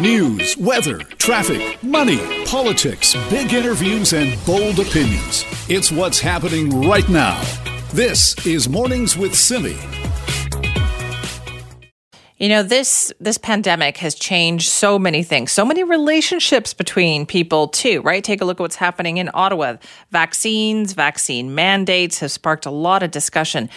News, weather, traffic, money, politics, big interviews, and bold opinions. It's what's happening right now. This is Mornings with Simi. You know, this this pandemic has changed so many things, so many relationships between people too, right? Take a look at what's happening in Ottawa. Vaccines, vaccine mandates have sparked a lot of discussion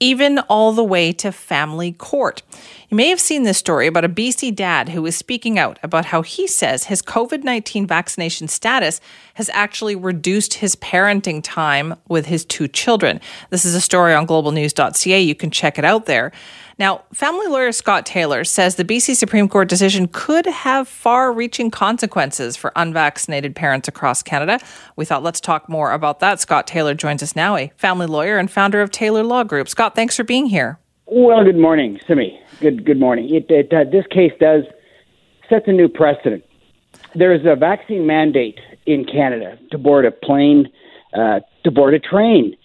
even all the way to family court. You may have seen this story about a BC dad who is speaking out about how he says his COVID 19 vaccination status has actually reduced his parenting time with his two children. This is a story on globalnews.ca. You can check it out there. Now, family lawyer Scott Taylor says the BC Supreme Court decision could have far reaching consequences for unvaccinated parents across Canada. We thought let's talk more about that. Scott Taylor joins us now, a family lawyer and founder of Taylor Law Group. Scott, thanks for being here. Well, good morning, Simi. Good good morning. It, it, uh, this case does sets a new precedent. There is a vaccine mandate in Canada to board a plane, uh, to board a train,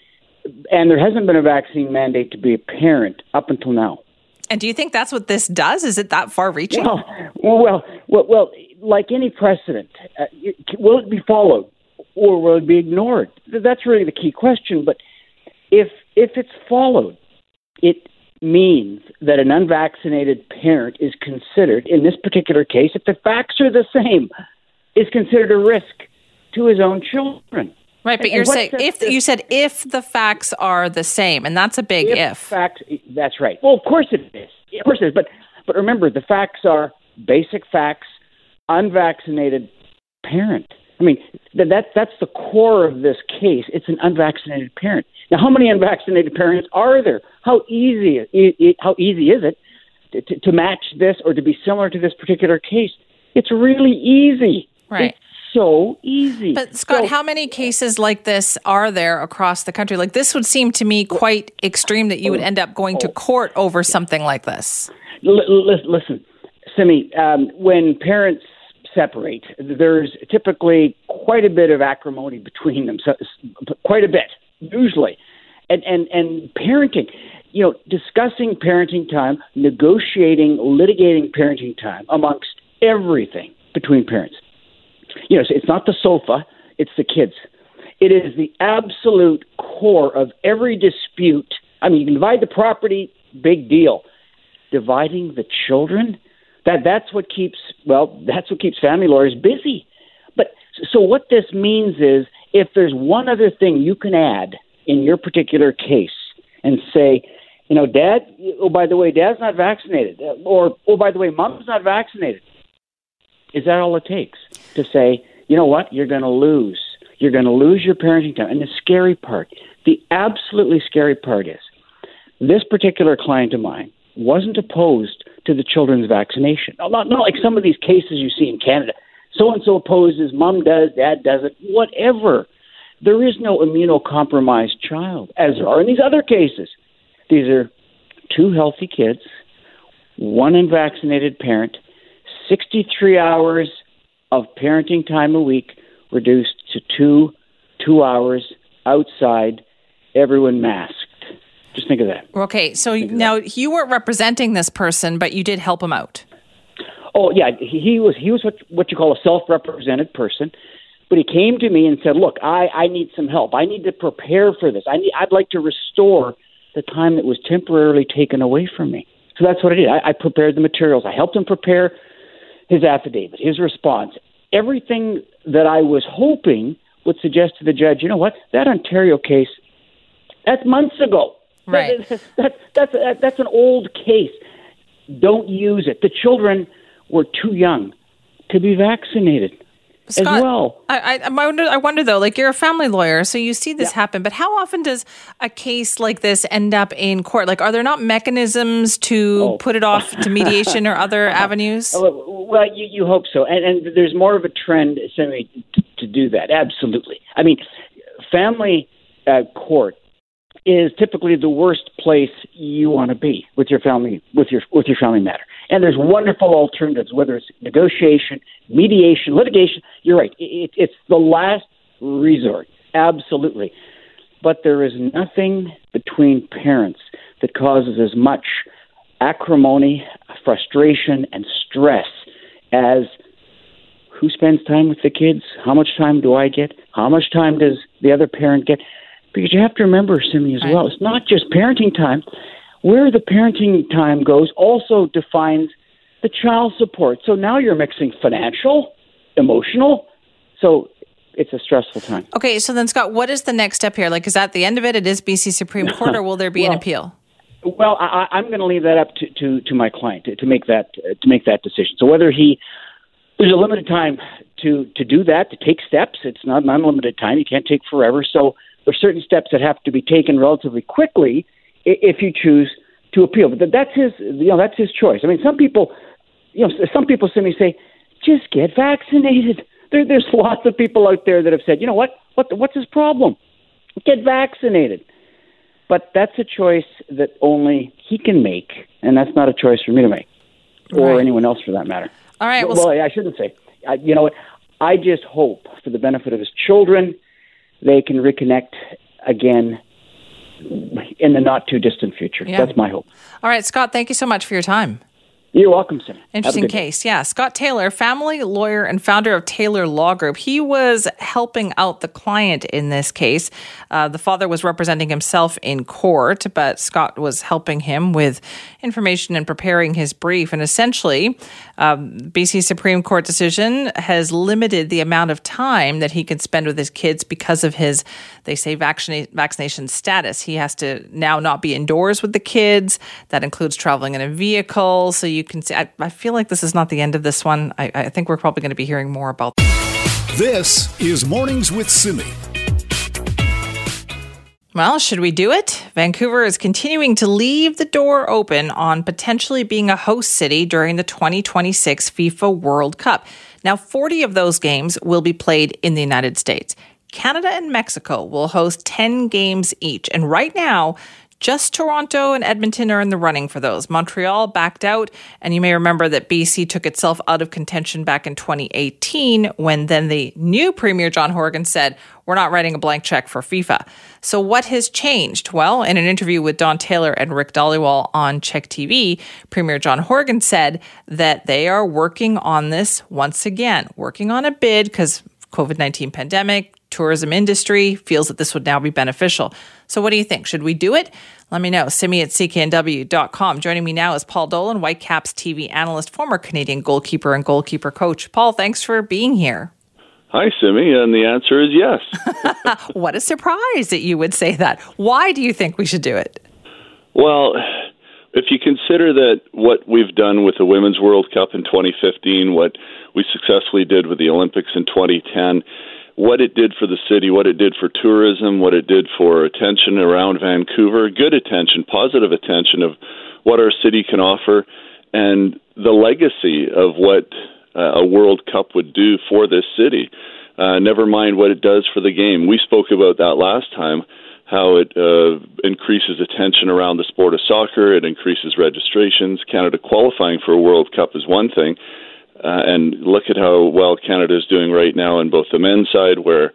and there hasn't been a vaccine mandate to be a parent up until now. And do you think that's what this does? Is it that far-reaching? Well, well, well, well like any precedent, uh, will it be followed or will it be ignored? That's really the key question. But if if it's followed, it means that an unvaccinated parent is considered, in this particular case, if the facts are the same, is considered a risk to his own children. Right, but and, you're saying if you said if the facts are the same, and that's a big if. if. Fact, that's right. Well, of course it is. Of course it is. But but remember, the facts are basic facts. Unvaccinated parent. I mean, that, that that's the core of this case. It's an unvaccinated parent. Now, how many unvaccinated parents are there? How easy how easy is it to, to, to match this or to be similar to this particular case? It's really easy. Right. So easy. But Scott, so, how many cases like this are there across the country? Like this would seem to me quite extreme that you would end up going to court over something like this. Listen, Simi, um, when parents separate, there's typically quite a bit of acrimony between them, so, quite a bit, usually. And, and, and parenting, you know, discussing parenting time, negotiating, litigating parenting time amongst everything between parents you know, it's not the sofa, it's the kids. It is the absolute core of every dispute. I mean, you can divide the property, big deal. Dividing the children, that that's what keeps well, that's what keeps family lawyers busy. But so what this means is if there's one other thing you can add in your particular case and say, you know, dad, oh by the way, dad's not vaccinated, or oh by the way, mom's not vaccinated is that all it takes to say, you know what, you're going to lose. You're going to lose your parenting time. And the scary part, the absolutely scary part is this particular client of mine wasn't opposed to the children's vaccination. Not, not like some of these cases you see in Canada. So and so opposes, mom does, dad doesn't, whatever. There is no immunocompromised child, as there are in these other cases. These are two healthy kids, one unvaccinated parent, 63 hours of parenting time a week reduced to two two hours outside, everyone masked. Just think of that. Okay, so now you weren't representing this person, but you did help him out. Oh yeah, he, he was he was what what you call a self-represented person, but he came to me and said, "Look, I I need some help. I need to prepare for this. I need I'd like to restore the time that was temporarily taken away from me." So that's what I did. I, I prepared the materials. I helped him prepare his affidavit, his response, everything that I was hoping would suggest to the judge, you know what, that Ontario case, that's months ago. Right. That, that, that's, that, that's an old case. Don't use it. The children were too young to be vaccinated. Scott, as well. I, I, wonder, I wonder though, like you're a family lawyer, so you see this yeah. happen, but how often does a case like this end up in court? Like, are there not mechanisms to oh. put it off to mediation or other avenues? Oh, well, you, you hope so. And, and there's more of a trend to, to do that. Absolutely. I mean, family uh, court is typically the worst place you want to be with your family with your with your family matter. And there's wonderful alternatives, whether it's negotiation, mediation, litigation. You're right; it, it's the last resort, absolutely. But there is nothing between parents that causes as much acrimony, frustration, and stress as who spends time with the kids? How much time do I get? How much time does the other parent get? Because you have to remember, Simi, as well, it's not just parenting time. Where the parenting time goes also defines the child support. So now you're mixing financial, emotional. So it's a stressful time. Okay, so then Scott, what is the next step here? Like, is that the end of it? It is BC Supreme Court, or will there be well, an appeal? Well, I, I'm going to leave that up to, to, to my client to, to make that uh, to make that decision. So whether he there's a limited time to to do that to take steps. It's not an unlimited time. You can't take forever. So there's certain steps that have to be taken relatively quickly if you choose to appeal. But that's his you know that's his choice. I mean, some people you know some people simply say just get vaccinated. There, there's lots of people out there that have said, you know what, what what's his problem? Get vaccinated. But that's a choice that only he can make, and that's not a choice for me to make, or right. anyone else for that matter. All right. Well, well I shouldn't say. I, you know, what? I just hope for the benefit of his children, they can reconnect again in the not too distant future. Yeah. That's my hope. All right, Scott. Thank you so much for your time. You're welcome, Sam. Interesting case. Day. Yeah. Scott Taylor, family lawyer and founder of Taylor Law Group. He was helping out the client in this case. Uh, the father was representing himself in court, but Scott was helping him with information and preparing his brief. And essentially, um, BC Supreme Court decision has limited the amount of time that he can spend with his kids because of his, they say, vaccina- vaccination status. He has to now not be indoors with the kids. That includes traveling in a vehicle. So you you can see. I, I feel like this is not the end of this one. I, I think we're probably going to be hearing more about. This is Mornings with Simi. Well, should we do it? Vancouver is continuing to leave the door open on potentially being a host city during the 2026 FIFA World Cup. Now, 40 of those games will be played in the United States. Canada and Mexico will host 10 games each. And right now, just Toronto and Edmonton are in the running for those. Montreal backed out, and you may remember that BC took itself out of contention back in 2018 when then the new Premier John Horgan said, We're not writing a blank check for FIFA. So, what has changed? Well, in an interview with Don Taylor and Rick Dhaliwal on CHEK TV, Premier John Horgan said that they are working on this once again, working on a bid because COVID 19 pandemic, tourism industry feels that this would now be beneficial. So, what do you think? Should we do it? Let me know. Simi at cknw.com. Joining me now is Paul Dolan, Whitecaps TV analyst, former Canadian goalkeeper and goalkeeper coach. Paul, thanks for being here. Hi, Simi, and the answer is yes. what a surprise that you would say that. Why do you think we should do it? Well, if you consider that what we've done with the Women's World Cup in 2015, what we successfully did with the Olympics in 2010, what it did for the city, what it did for tourism, what it did for attention around Vancouver, good attention, positive attention of what our city can offer, and the legacy of what uh, a World Cup would do for this city. Uh, never mind what it does for the game. We spoke about that last time, how it uh, increases attention around the sport of soccer, it increases registrations. Canada qualifying for a World Cup is one thing uh, and look at how well Canada is doing right now on both the men's side, where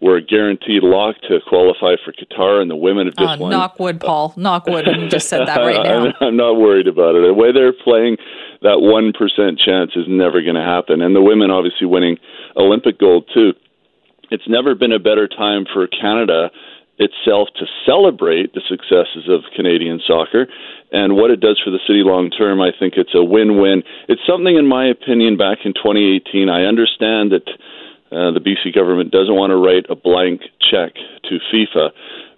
we're guaranteed lock to qualify for Qatar, and the women have just uh, won. Knock wood, Paul. Knock wood. You just said that right now. I'm, not worried about it. The way they're playing, that one percent chance is never going to happen. And the women obviously winning Olympic gold too. It's never been a better time for Canada itself to celebrate the successes of Canadian soccer and what it does for the city long term. I think it's a win win. It's something, in my opinion, back in 2018. I understand that uh, the BC government doesn't want to write a blank check to FIFA,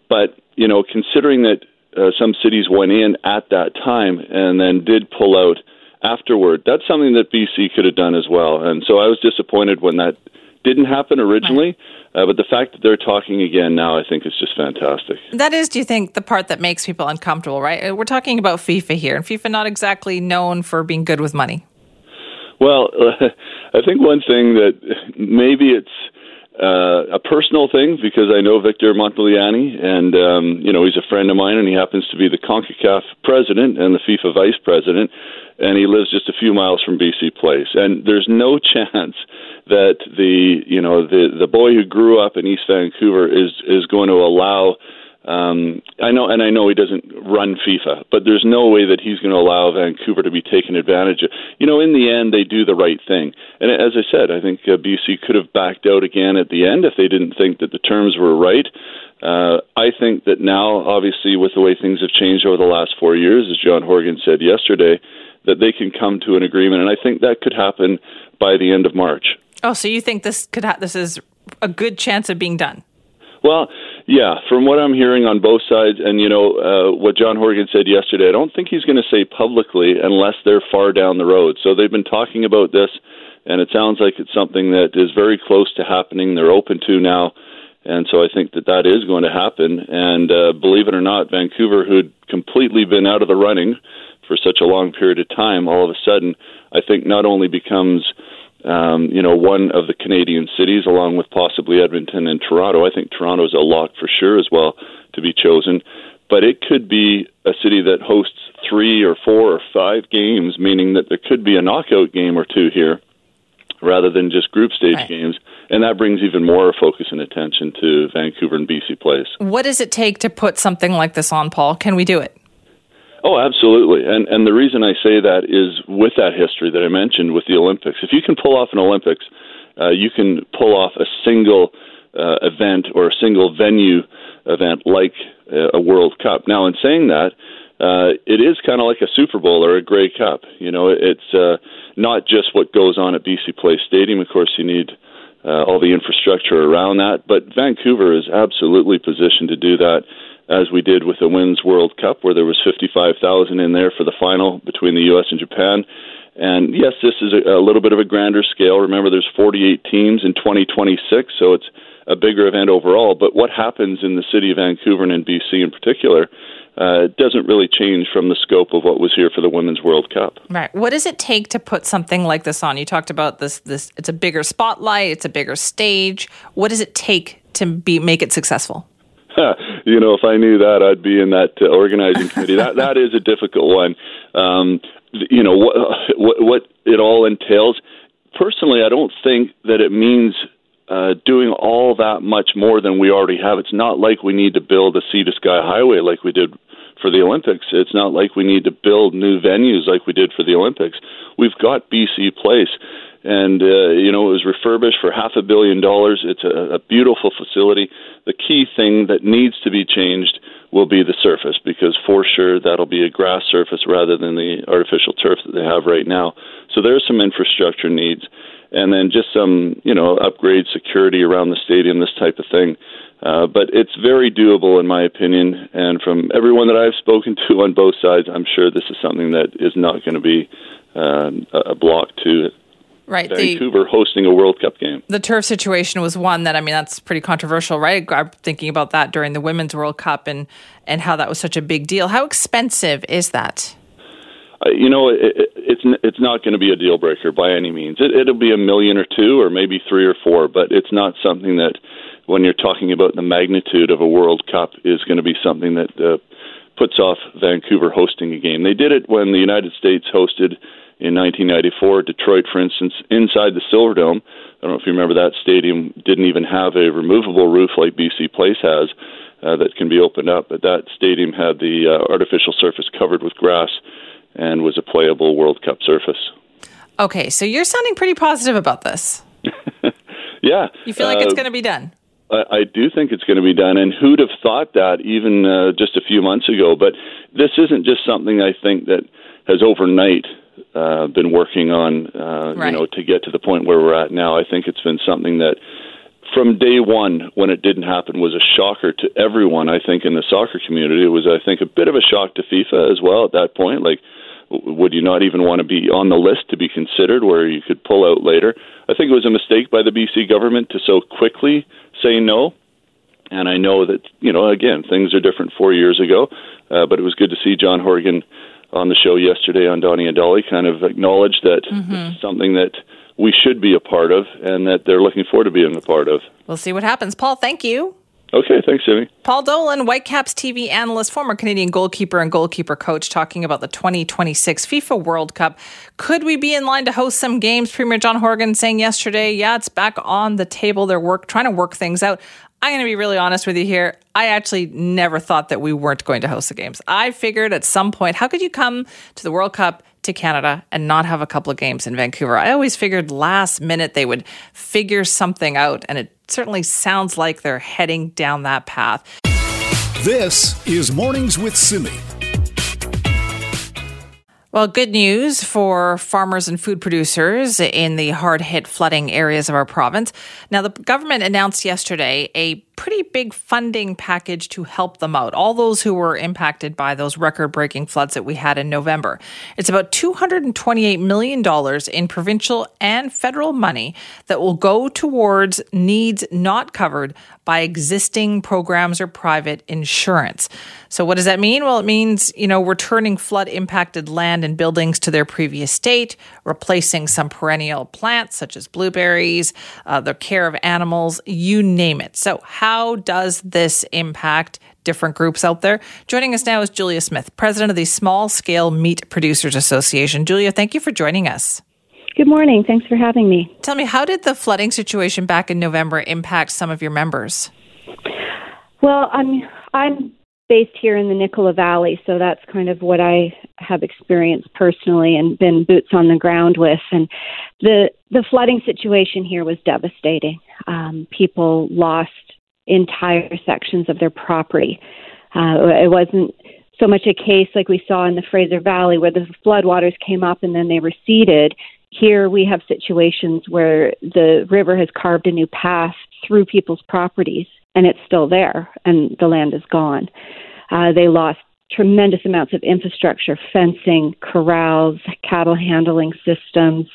but you know, considering that uh, some cities went in at that time and then did pull out afterward, that's something that BC could have done as well. And so I was disappointed when that didn't happen originally. Uh, but the fact that they're talking again now, I think, is just fantastic. That is, do you think, the part that makes people uncomfortable, right? We're talking about FIFA here, and FIFA not exactly known for being good with money. Well, uh, I think one thing that maybe it's uh, a personal thing because I know Victor Montagliani, and um, you know he's a friend of mine, and he happens to be the Concacaf president and the FIFA vice president, and he lives just a few miles from BC Place. And there's no chance that the you know the the boy who grew up in East Vancouver is is going to allow Um, I know, and I know he doesn't run FIFA, but there's no way that he's going to allow Vancouver to be taken advantage of. You know, in the end, they do the right thing. And as I said, I think uh, BC could have backed out again at the end if they didn't think that the terms were right. Uh, I think that now, obviously, with the way things have changed over the last four years, as John Horgan said yesterday, that they can come to an agreement, and I think that could happen by the end of March. Oh, so you think this could ha- this is a good chance of being done? Well, yeah, from what I'm hearing on both sides, and you know uh, what John Horgan said yesterday, I don't think he's going to say publicly unless they're far down the road. So they've been talking about this, and it sounds like it's something that is very close to happening. They're open to now, and so I think that that is going to happen. And uh, believe it or not, Vancouver, who'd completely been out of the running for such a long period of time, all of a sudden, I think not only becomes um, you know, one of the Canadian cities, along with possibly Edmonton and Toronto. I think Toronto is a lock for sure as well to be chosen. But it could be a city that hosts three or four or five games, meaning that there could be a knockout game or two here rather than just group stage right. games. And that brings even more focus and attention to Vancouver and BC Place. What does it take to put something like this on, Paul? Can we do it? Oh, absolutely. And and the reason I say that is with that history that I mentioned with the Olympics. If you can pull off an Olympics, uh, you can pull off a single uh, event or a single venue event like uh, a World Cup. Now, in saying that, uh, it is kind of like a Super Bowl or a Grey Cup. You know, it's uh, not just what goes on at BC Place Stadium. Of course, you need uh, all the infrastructure around that, but Vancouver is absolutely positioned to do that as we did with the Women's World Cup, where there was 55,000 in there for the final between the U.S. and Japan. And yes, this is a, a little bit of a grander scale. Remember, there's 48 teams in 2026, so it's a bigger event overall. But what happens in the city of Vancouver and in BC in particular uh, doesn't really change from the scope of what was here for the Women's World Cup. Right. What does it take to put something like this on? You talked about this. This it's a bigger spotlight. It's a bigger stage. What does it take to be make it successful? you know, if I knew that, I'd be in that uh, organizing committee. that that is a difficult one. Um, you know what, what what it all entails. Personally, I don't think that it means uh, doing all that much more than we already have. It's not like we need to build a sea to sky highway like we did for the Olympics. It's not like we need to build new venues like we did for the Olympics. We've got BC Place and uh, you know it was refurbished for half a billion dollars. It's a, a beautiful facility. The key thing that needs to be changed will be the surface because for sure that'll be a grass surface rather than the artificial turf that they have right now. So there's some infrastructure needs, and then just some you know upgrade security around the stadium, this type of thing. Uh, but it's very doable, in my opinion. And from everyone that I've spoken to on both sides, I'm sure this is something that is not going to be uh, a block to Right. Vancouver the, hosting a World Cup game. The turf situation was one that I mean that's pretty controversial, right? I'm thinking about that during the Women's World Cup and and how that was such a big deal. How expensive is that? Uh, you know, it, it, it's it's not going to be a deal breaker by any means. It, it'll be a million or two, or maybe three or four, but it's not something that, when you're talking about the magnitude of a World Cup, is going to be something that uh, puts off Vancouver hosting a game. They did it when the United States hosted in 1994. Detroit, for instance, inside the Silverdome, I don't know if you remember that stadium didn't even have a removable roof like BC Place has uh, that can be opened up, but that stadium had the uh, artificial surface covered with grass and was a playable World Cup surface. Okay, so you're sounding pretty positive about this. yeah. You feel like uh, it's going to be done? I, I do think it's going to be done, and who'd have thought that even uh, just a few months ago? But this isn't just something I think that has overnight uh, been working on, uh, right. you know, to get to the point where we're at now. I think it's been something that, from day one, when it didn't happen, was a shocker to everyone. I think in the soccer community, it was, I think, a bit of a shock to FIFA as well at that point. Like, would you not even want to be on the list to be considered, where you could pull out later? I think it was a mistake by the BC government to so quickly say no. And I know that, you know, again, things are different four years ago, uh, but it was good to see John Horgan on the show yesterday on Donnie and Dolly kind of acknowledged that mm-hmm. it's something that we should be a part of and that they're looking forward to being a part of. We'll see what happens. Paul, thank you. Okay, thanks, Jimmy. Paul Dolan, Whitecaps TV analyst, former Canadian goalkeeper and goalkeeper coach, talking about the 2026 FIFA World Cup. Could we be in line to host some games? Premier John Horgan saying yesterday, yeah, it's back on the table. They're work trying to work things out. I'm going to be really honest with you here. I actually never thought that we weren't going to host the games. I figured at some point, how could you come to the World Cup to Canada and not have a couple of games in Vancouver? I always figured last minute they would figure something out, and it certainly sounds like they're heading down that path. This is Mornings with Simi. Well, good news for farmers and food producers in the hard hit flooding areas of our province. Now, the government announced yesterday a pretty big funding package to help them out, all those who were impacted by those record breaking floods that we had in November. It's about $228 million in provincial and federal money that will go towards needs not covered by existing programs or private insurance. So, what does that mean? Well, it means, you know, returning flood impacted land and buildings to their previous state, replacing some perennial plants such as blueberries, uh, the care of animals, you name it. So, how how does this impact different groups out there? Joining us now is Julia Smith, president of the Small Scale Meat Producers Association. Julia, thank you for joining us. Good morning. Thanks for having me. Tell me, how did the flooding situation back in November impact some of your members? Well, I'm I'm based here in the Nicola Valley, so that's kind of what I have experienced personally and been boots on the ground with. And the the flooding situation here was devastating. Um, people lost entire sections of their property. Uh, it wasn't so much a case like we saw in the Fraser Valley where the floodwaters came up and then they receded. Here we have situations where the river has carved a new path through people's properties and it's still there and the land is gone. Uh, they lost tremendous amounts of infrastructure, fencing, corrals, cattle handling systems,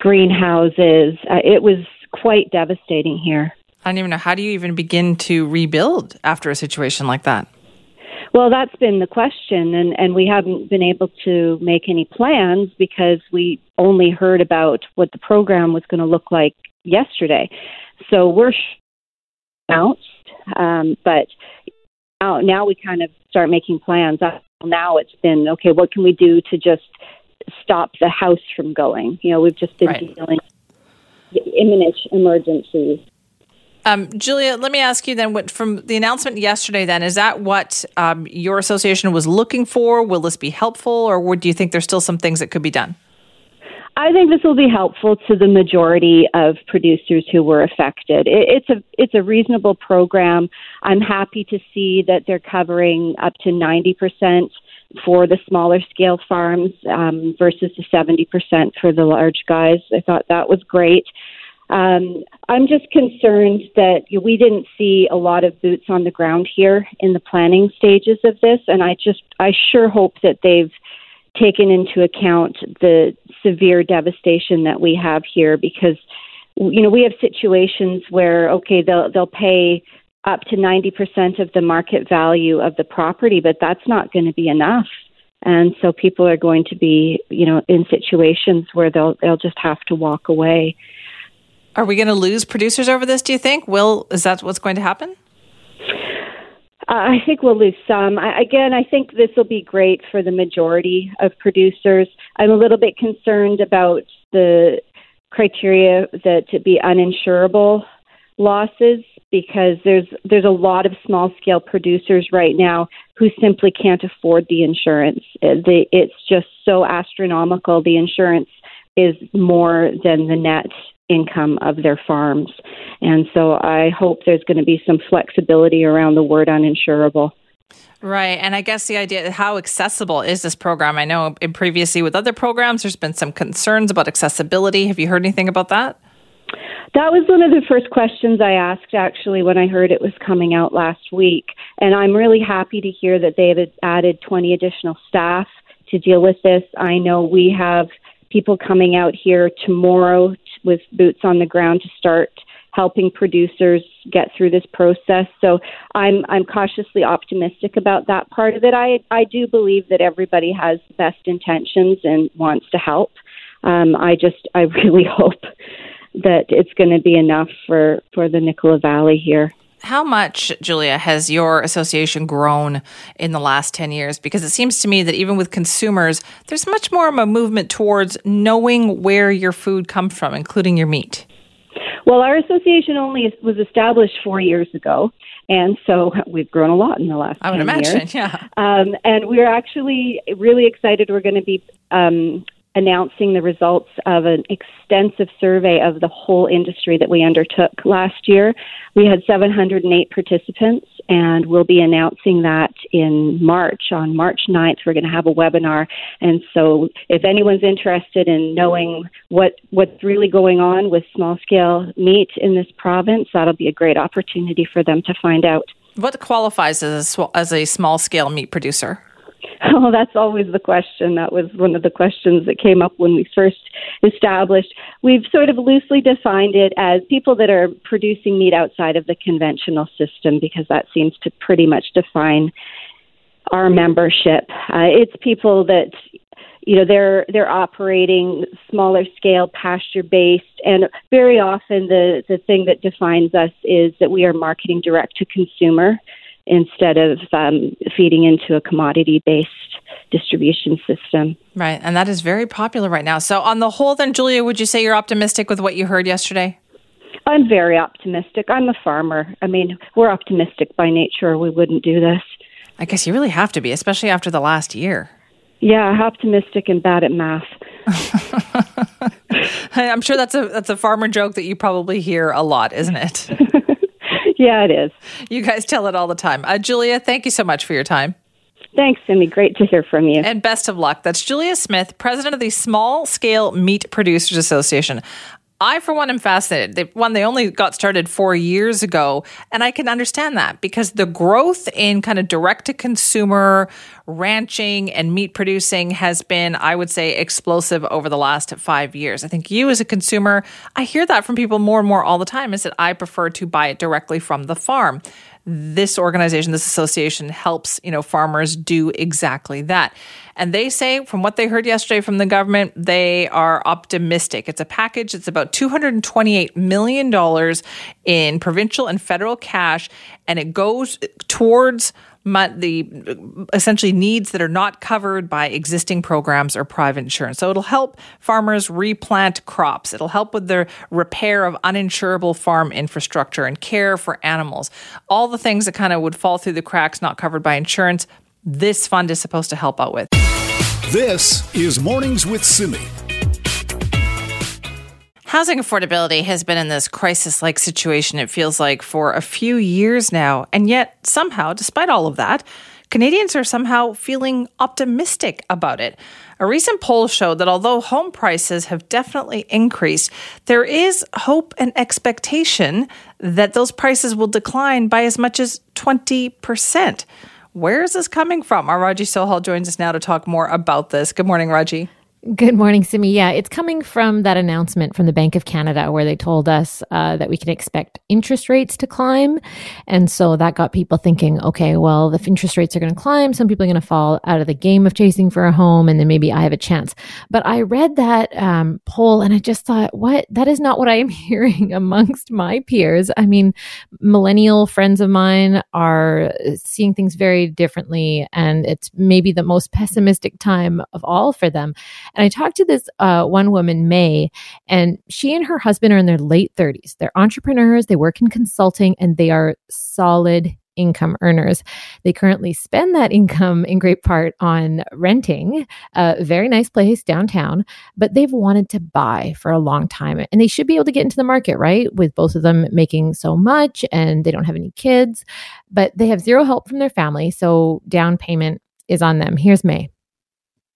greenhouses. Uh, it was quite devastating here. I don't even know. How do you even begin to rebuild after a situation like that? Well, that's been the question, and, and we haven't been able to make any plans because we only heard about what the program was going to look like yesterday. So we're announced, um, but now, now we kind of start making plans. Now it's been okay. What can we do to just stop the house from going? You know, we've just been right. dealing imminent emergencies. Um, Julia, let me ask you then, what, from the announcement yesterday, then, is that what um, your association was looking for? Will this be helpful, or do you think there's still some things that could be done? I think this will be helpful to the majority of producers who were affected. It, it's a it's a reasonable program. I'm happy to see that they're covering up to 90 percent for the smaller scale farms um, versus the 70 percent for the large guys. I thought that was great. Um, I'm just concerned that we didn't see a lot of boots on the ground here in the planning stages of this, and I just I sure hope that they've taken into account the severe devastation that we have here because you know we have situations where okay they'll they'll pay up to 90% of the market value of the property but that's not going to be enough. And so people are going to be you know in situations where they'll they'll just have to walk away are we going to lose producers over this? Do you think? Will is that what's going to happen? Uh, I think we'll lose some. I, again, I think this will be great for the majority of producers. I'm a little bit concerned about the criteria that to be uninsurable losses because there's there's a lot of small scale producers right now who simply can't afford the insurance. Uh, it's just so astronomical. The insurance is more than the net income of their farms. And so I hope there's going to be some flexibility around the word uninsurable. Right. And I guess the idea how accessible is this program? I know in previously with other programs there's been some concerns about accessibility. Have you heard anything about that? That was one of the first questions I asked actually when I heard it was coming out last week. And I'm really happy to hear that they have added 20 additional staff to deal with this. I know we have people coming out here tomorrow with boots on the ground to start helping producers get through this process. So I'm I'm cautiously optimistic about that part of it. I I do believe that everybody has the best intentions and wants to help. Um, I just I really hope that it's going to be enough for for the Nicola Valley here. How much, Julia, has your association grown in the last 10 years? Because it seems to me that even with consumers, there's much more of a movement towards knowing where your food comes from, including your meat. Well, our association only was established four years ago, and so we've grown a lot in the last. I would imagine, years. yeah. Um, and we're actually really excited. We're going to be um, announcing the results of an extensive survey of the whole industry that we undertook last year. We had 708 participants, and we'll be announcing that in March. On March 9th, we're going to have a webinar. And so, if anyone's interested in knowing what, what's really going on with small scale meat in this province, that'll be a great opportunity for them to find out. What qualifies as a, as a small scale meat producer? Oh, that's always the question. That was one of the questions that came up when we first established. We've sort of loosely defined it as people that are producing meat outside of the conventional system because that seems to pretty much define our membership. Uh, it's people that you know they're they're operating smaller scale pasture based and very often the the thing that defines us is that we are marketing direct to consumer instead of um, feeding into a commodity based distribution system. Right. And that is very popular right now. So, on the whole, then, Julia, would you say you're optimistic with what you heard yesterday? I'm very optimistic. I'm a farmer. I mean, we're optimistic by nature, or we wouldn't do this. I guess you really have to be, especially after the last year. Yeah, optimistic and bad at math. I'm sure that's a that's a farmer joke that you probably hear a lot, isn't it? yeah, it is. You guys tell it all the time. Uh, Julia, thank you so much for your time. Thanks, Simi. Great to hear from you. And best of luck. That's Julia Smith, president of the Small Scale Meat Producers Association. I, for one, am fascinated. They, one, they only got started four years ago, and I can understand that because the growth in kind of direct to consumer ranching and meat producing has been, I would say, explosive over the last five years. I think you, as a consumer, I hear that from people more and more all the time is that I prefer to buy it directly from the farm this organization, this association helps, you know, farmers do exactly that. And they say, from what they heard yesterday from the government, they are optimistic. It's a package. It's about $228 million in provincial and federal cash, and it goes towards the essentially needs that are not covered by existing programs or private insurance. So it'll help farmers replant crops. It'll help with the repair of uninsurable farm infrastructure and care for animals. All the things that kind of would fall through the cracks not covered by insurance, this fund is supposed to help out with. This is Mornings with Simi. Housing affordability has been in this crisis like situation, it feels like, for a few years now. And yet, somehow, despite all of that, Canadians are somehow feeling optimistic about it. A recent poll showed that although home prices have definitely increased, there is hope and expectation that those prices will decline by as much as 20%. Where is this coming from? Our Raji Sohal joins us now to talk more about this. Good morning, Raji. Good morning, Simi. Yeah, it's coming from that announcement from the Bank of Canada where they told us uh, that we can expect interest rates to climb. And so that got people thinking, okay, well, if interest rates are going to climb, some people are going to fall out of the game of chasing for a home, and then maybe I have a chance. But I read that um, poll and I just thought, what? That is not what I am hearing amongst my peers. I mean, millennial friends of mine are seeing things very differently, and it's maybe the most pessimistic time of all for them. And I talked to this uh, one woman, May, and she and her husband are in their late 30s. They're entrepreneurs, they work in consulting, and they are solid income earners. They currently spend that income in great part on renting a very nice place downtown, but they've wanted to buy for a long time and they should be able to get into the market, right? With both of them making so much and they don't have any kids, but they have zero help from their family. So down payment is on them. Here's May.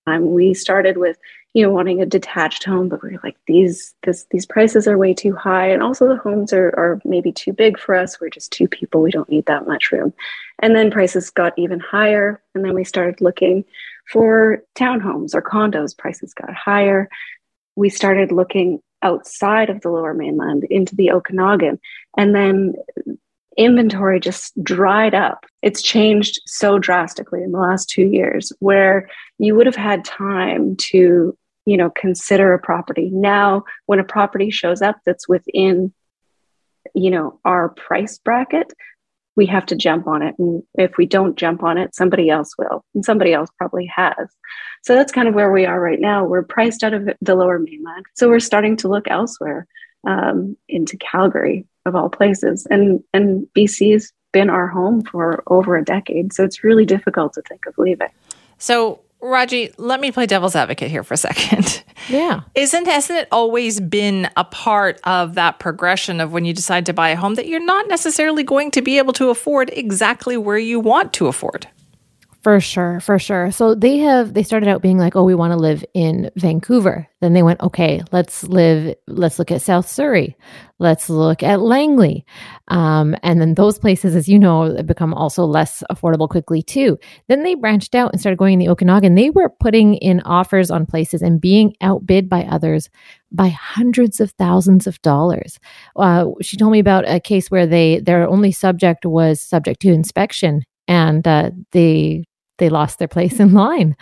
Um, we started with you know wanting a detached home but we are like these this, these prices are way too high. And also the homes are, are maybe too big for us. We're just two people. We don't need that much room. And then prices got even higher. And then we started looking for townhomes or condos. Prices got higher. We started looking outside of the lower mainland into the okanagan. And then inventory just dried up. It's changed so drastically in the last two years where you would have had time to, you know, consider a property. Now, when a property shows up that's within, you know, our price bracket, we have to jump on it. And if we don't jump on it, somebody else will, and somebody else probably has. So that's kind of where we are right now. We're priced out of the lower mainland. So we're starting to look elsewhere um, into Calgary, of all places. And, and BC has been our home for over a decade. So it's really difficult to think of leaving. So Raji, let me play devil's advocate here for a second. Yeah. Isn't hasn't it always been a part of that progression of when you decide to buy a home that you're not necessarily going to be able to afford exactly where you want to afford? For sure, for sure. So they have they started out being like, "Oh, we want to live in Vancouver." Then they went, "Okay, let's live. Let's look at South Surrey. Let's look at Langley." Um, and then those places, as you know, become also less affordable quickly too. Then they branched out and started going in the Okanagan. They were putting in offers on places and being outbid by others by hundreds of thousands of dollars. Uh, she told me about a case where they their only subject was subject to inspection and uh, they they lost their place in line.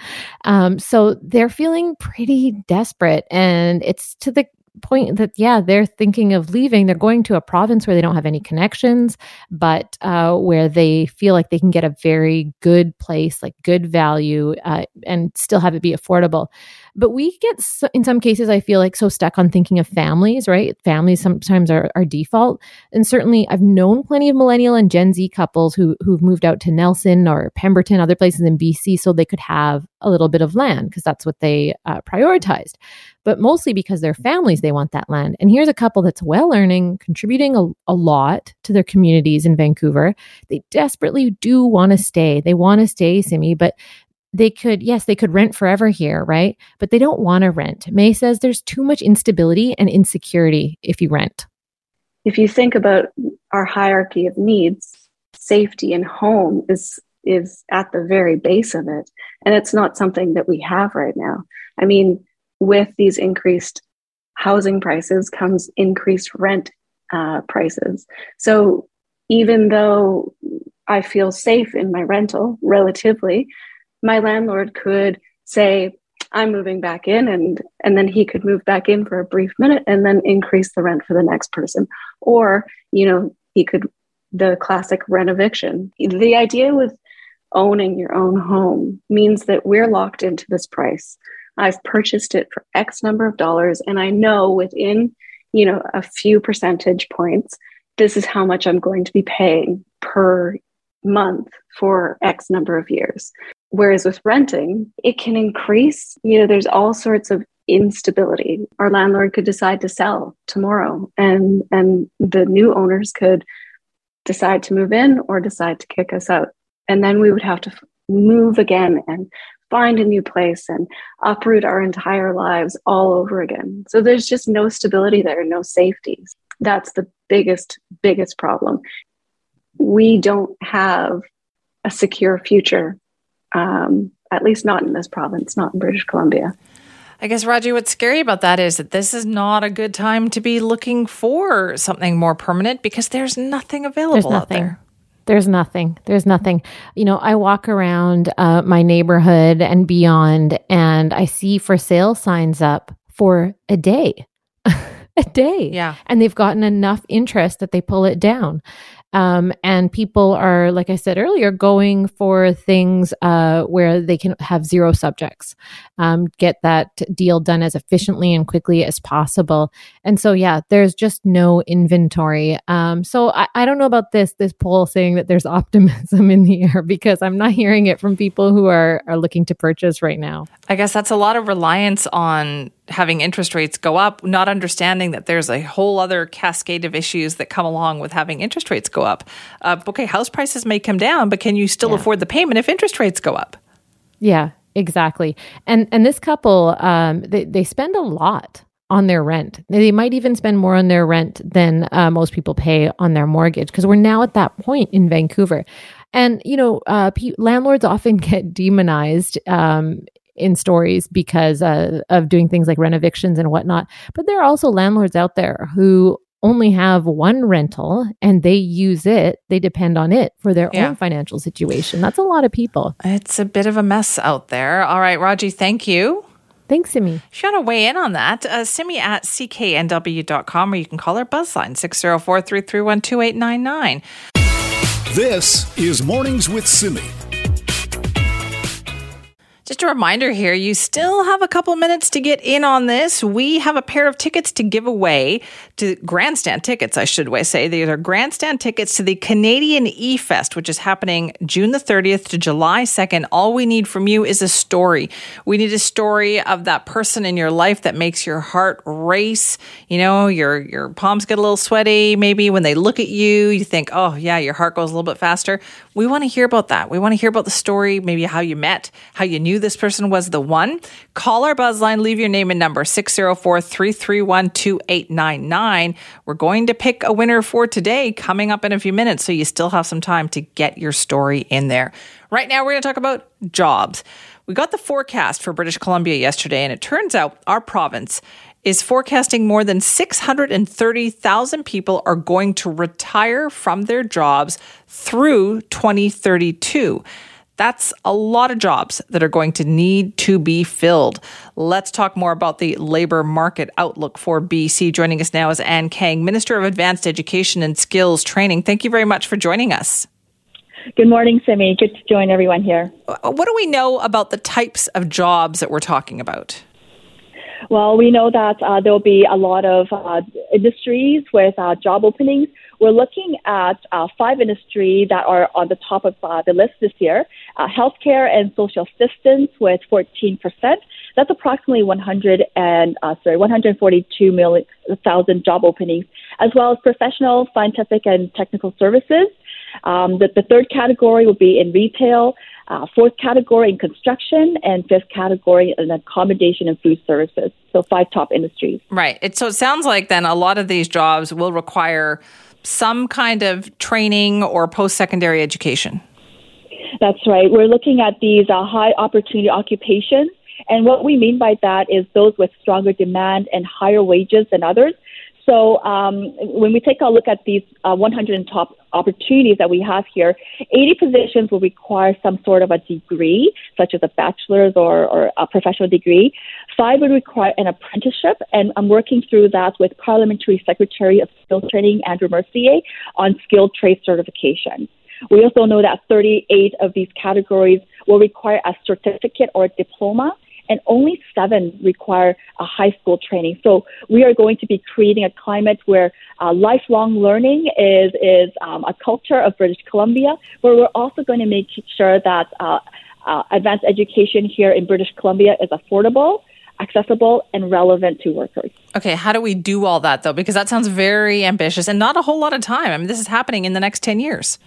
Um, so they're feeling pretty desperate, and it's to the point that yeah they're thinking of leaving they're going to a province where they don't have any connections but uh, where they feel like they can get a very good place like good value uh, and still have it be affordable but we get, so, in some cases, I feel like so stuck on thinking of families, right? Families sometimes are our default. And certainly I've known plenty of millennial and Gen Z couples who, who've moved out to Nelson or Pemberton, other places in BC, so they could have a little bit of land because that's what they uh, prioritized. But mostly because their families, they want that land. And here's a couple that's well earning, contributing a, a lot to their communities in Vancouver. They desperately do want to stay. They want to stay, Simi, but they could, yes, they could rent forever here, right? But they don't want to rent. May says there's too much instability and insecurity if you rent. If you think about our hierarchy of needs, safety and home is is at the very base of it. And it's not something that we have right now. I mean, with these increased housing prices comes increased rent uh, prices. So even though I feel safe in my rental relatively, my landlord could say, I'm moving back in and and then he could move back in for a brief minute and then increase the rent for the next person. Or, you know, he could the classic rent eviction. The idea with owning your own home means that we're locked into this price. I've purchased it for X number of dollars and I know within, you know, a few percentage points this is how much I'm going to be paying per month for X number of years. Whereas with renting, it can increase, you know, there's all sorts of instability. Our landlord could decide to sell tomorrow and and the new owners could decide to move in or decide to kick us out. And then we would have to move again and find a new place and uproot our entire lives all over again. So there's just no stability there, no safety. That's the biggest, biggest problem. We don't have a secure future um, at least not in this province, not in British Columbia. I guess, Raji, what's scary about that is that this is not a good time to be looking for something more permanent because there's nothing available there's nothing. out there. There's nothing. There's nothing. You know, I walk around uh, my neighborhood and beyond, and I see for sale signs up for a day. a day. Yeah. And they've gotten enough interest that they pull it down. Um, and people are, like I said earlier, going for things uh, where they can have zero subjects, um, get that deal done as efficiently and quickly as possible. And so, yeah, there's just no inventory. Um, so I, I don't know about this this poll saying that there's optimism in the air because I'm not hearing it from people who are are looking to purchase right now. I guess that's a lot of reliance on having interest rates go up, not understanding that there's a whole other cascade of issues that come along with having interest rates go up. Uh, okay, house prices may come down, but can you still yeah. afford the payment if interest rates go up? Yeah, exactly. And and this couple, um, they they spend a lot on their rent. They might even spend more on their rent than uh, most people pay on their mortgage because we're now at that point in Vancouver. And you know, uh, p- landlords often get demonized um, in stories because uh, of doing things like rent evictions and whatnot. But there are also landlords out there who only have one rental and they use it, they depend on it for their yeah. own financial situation. That's a lot of people. It's a bit of a mess out there. All right, Raji, thank you. Thanks, Simi. If you want to weigh in on that, uh, Simi at cknw.com or you can call our buzzline 604 331 2899. This is Mornings with Simi. Just a reminder here, you still have a couple minutes to get in on this. We have a pair of tickets to give away to grandstand tickets, I should say. These are grandstand tickets to the Canadian E Fest, which is happening June the 30th to July 2nd. All we need from you is a story. We need a story of that person in your life that makes your heart race. You know, your your palms get a little sweaty. Maybe when they look at you, you think, oh, yeah, your heart goes a little bit faster. We want to hear about that. We want to hear about the story, maybe how you met, how you knew this person was the one. Call our buzz line, leave your name and number 604 331 2899. We're going to pick a winner for today coming up in a few minutes, so you still have some time to get your story in there. Right now, we're going to talk about jobs. We got the forecast for British Columbia yesterday, and it turns out our province is forecasting more than 630,000 people are going to retire from their jobs through 2032. That's a lot of jobs that are going to need to be filled. Let's talk more about the labor market outlook for BC. Joining us now is Anne Kang, Minister of Advanced Education and Skills Training. Thank you very much for joining us. Good morning, Simi. Good to join everyone here. What do we know about the types of jobs that we're talking about? Well, we know that uh, there'll be a lot of uh, industries with uh, job openings. We're looking at uh, five industries that are on the top of uh, the list this year: uh, healthcare and social assistance with 14 percent. That's approximately 100 and sorry 142 million thousand job openings, as well as professional, scientific, and technical services. Um, the, the third category will be in retail uh, fourth category in construction, and fifth category in accommodation and food services. So five top industries. Right. It, so it sounds like then a lot of these jobs will require some kind of training or post secondary education. That's right. We're looking at these uh, high opportunity occupations. And what we mean by that is those with stronger demand and higher wages than others. So um, when we take a look at these uh, 100 top opportunities that we have here, 80 positions will require some sort of a degree, such as a bachelor's or, or a professional degree. Five would require an apprenticeship, and I'm working through that with Parliamentary Secretary of Skills Training, Andrew Mercier, on skilled trade certification. We also know that 38 of these categories will require a certificate or a diploma and only seven require a high school training. So we are going to be creating a climate where uh, lifelong learning is is um, a culture of British Columbia, where we're also going to make sure that uh, uh, advanced education here in British Columbia is affordable accessible and relevant to workers. Okay, how do we do all that though? Because that sounds very ambitious and not a whole lot of time. I mean, this is happening in the next 10 years.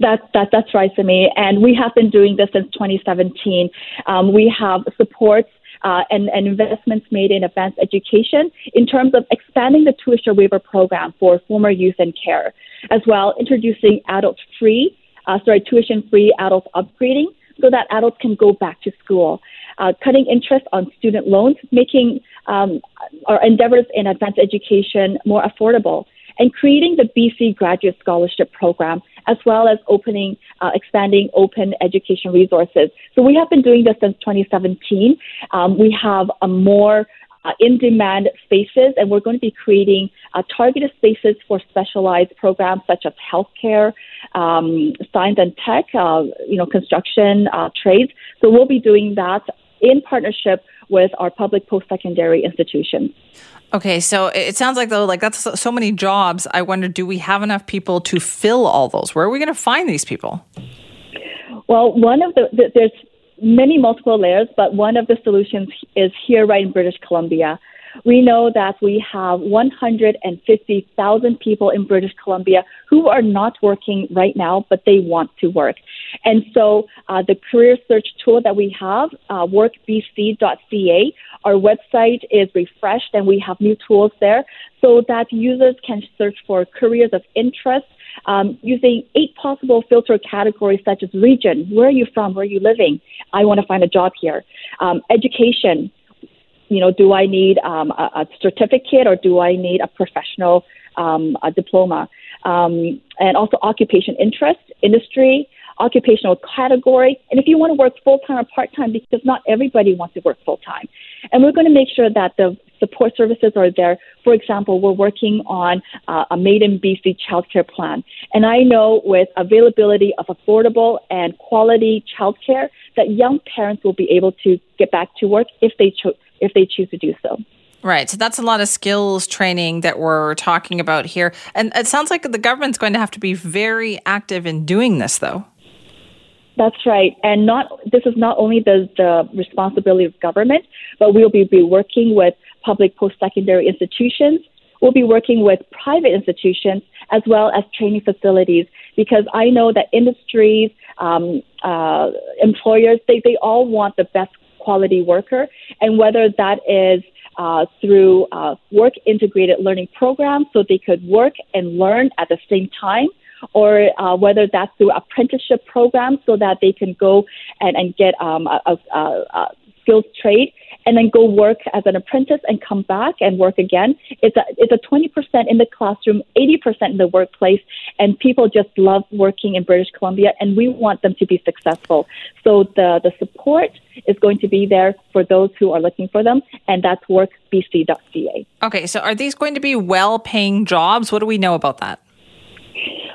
That, that, that's right, Simi. And we have been doing this since 2017. Um, we have supports uh, and, and, investments made in advanced education in terms of expanding the tuition waiver program for former youth in care, as well introducing adult free, uh, sorry, tuition free adult upgrading so that adults can go back to school. Uh, cutting interest on student loans, making um, our endeavors in advanced education more affordable, and creating the BC Graduate Scholarship Program, as well as opening, uh, expanding open education resources. So we have been doing this since 2017. Um, we have a more uh, in demand spaces, and we're going to be creating uh, targeted spaces for specialized programs such as healthcare, um, science and tech, uh, you know, construction, uh, trades. So we'll be doing that in partnership with our public post secondary institutions. Okay, so it sounds like though, like that's so many jobs. I wonder, do we have enough people to fill all those? Where are we going to find these people? Well, one of the, the there's many multiple layers, but one of the solutions is here, right in British Columbia. We know that we have 150,000 people in British Columbia who are not working right now, but they want to work. And so uh, the career search tool that we have, uh, workbc.ca, our website is refreshed and we have new tools there so that users can search for careers of interest um, using eight possible filter categories such as region, where are you from, where are you living? I want to find a job here. Um, education, you know, do I need um, a, a, certificate or do I need a professional um, a diploma? Um, and also occupation interest, industry, occupational category, and if you want to work full time or part time, because not everybody wants to work full time. And we're going to make sure that the support services are there. For example, we're working on uh, a Made in BC childcare plan. And I know with availability of affordable and quality childcare that young parents will be able to get back to work if they, cho- if they choose to do so. Right. So that's a lot of skills training that we're talking about here. And it sounds like the government's going to have to be very active in doing this, though. That's right. And not this is not only the, the responsibility of government, but we'll be, be working with public post secondary institutions. We'll be working with private institutions as well as training facilities because I know that industries, um, uh, employers, they, they all want the best quality worker. And whether that is uh, through uh, work integrated learning programs so they could work and learn at the same time or uh, whether that's through apprenticeship programs so that they can go and, and get um, a, a, a skills trade and then go work as an apprentice and come back and work again. It's a it's a 20% in the classroom, 80% in the workplace, and people just love working in British Columbia, and we want them to be successful. So the the support is going to be there for those who are looking for them, and that's workbc.ca. Okay, so are these going to be well-paying jobs? What do we know about that?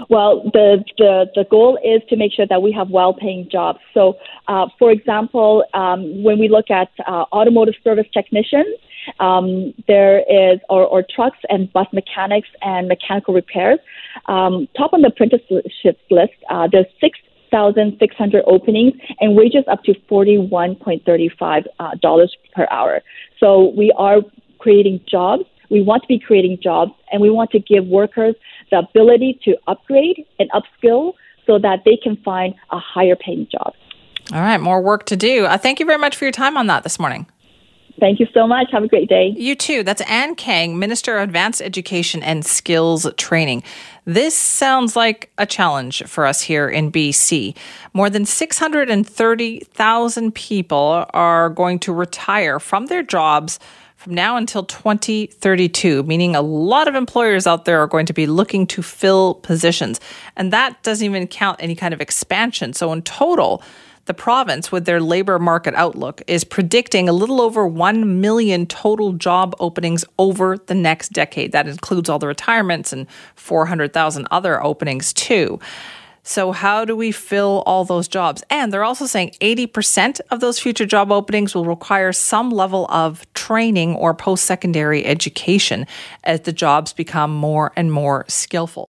Well, the, the, the goal is to make sure that we have well paying jobs. So, uh, for example, um, when we look at uh, automotive service technicians, um, there is, or, or, trucks and bus mechanics and mechanical repairs. Um, top on the apprenticeships list, uh, there's 6,600 openings and wages up to $41.35 uh, per hour. So we are creating jobs. We want to be creating jobs and we want to give workers the ability to upgrade and upskill so that they can find a higher paying job. All right, more work to do. Uh, thank you very much for your time on that this morning. Thank you so much. Have a great day. You too. That's Anne Kang, Minister of Advanced Education and Skills Training. This sounds like a challenge for us here in BC. More than 630,000 people are going to retire from their jobs from now until 2032, meaning a lot of employers out there are going to be looking to fill positions. And that doesn't even count any kind of expansion. So, in total, the province, with their labor market outlook, is predicting a little over 1 million total job openings over the next decade. That includes all the retirements and 400,000 other openings, too. So, how do we fill all those jobs? And they're also saying 80% of those future job openings will require some level of training or post secondary education as the jobs become more and more skillful.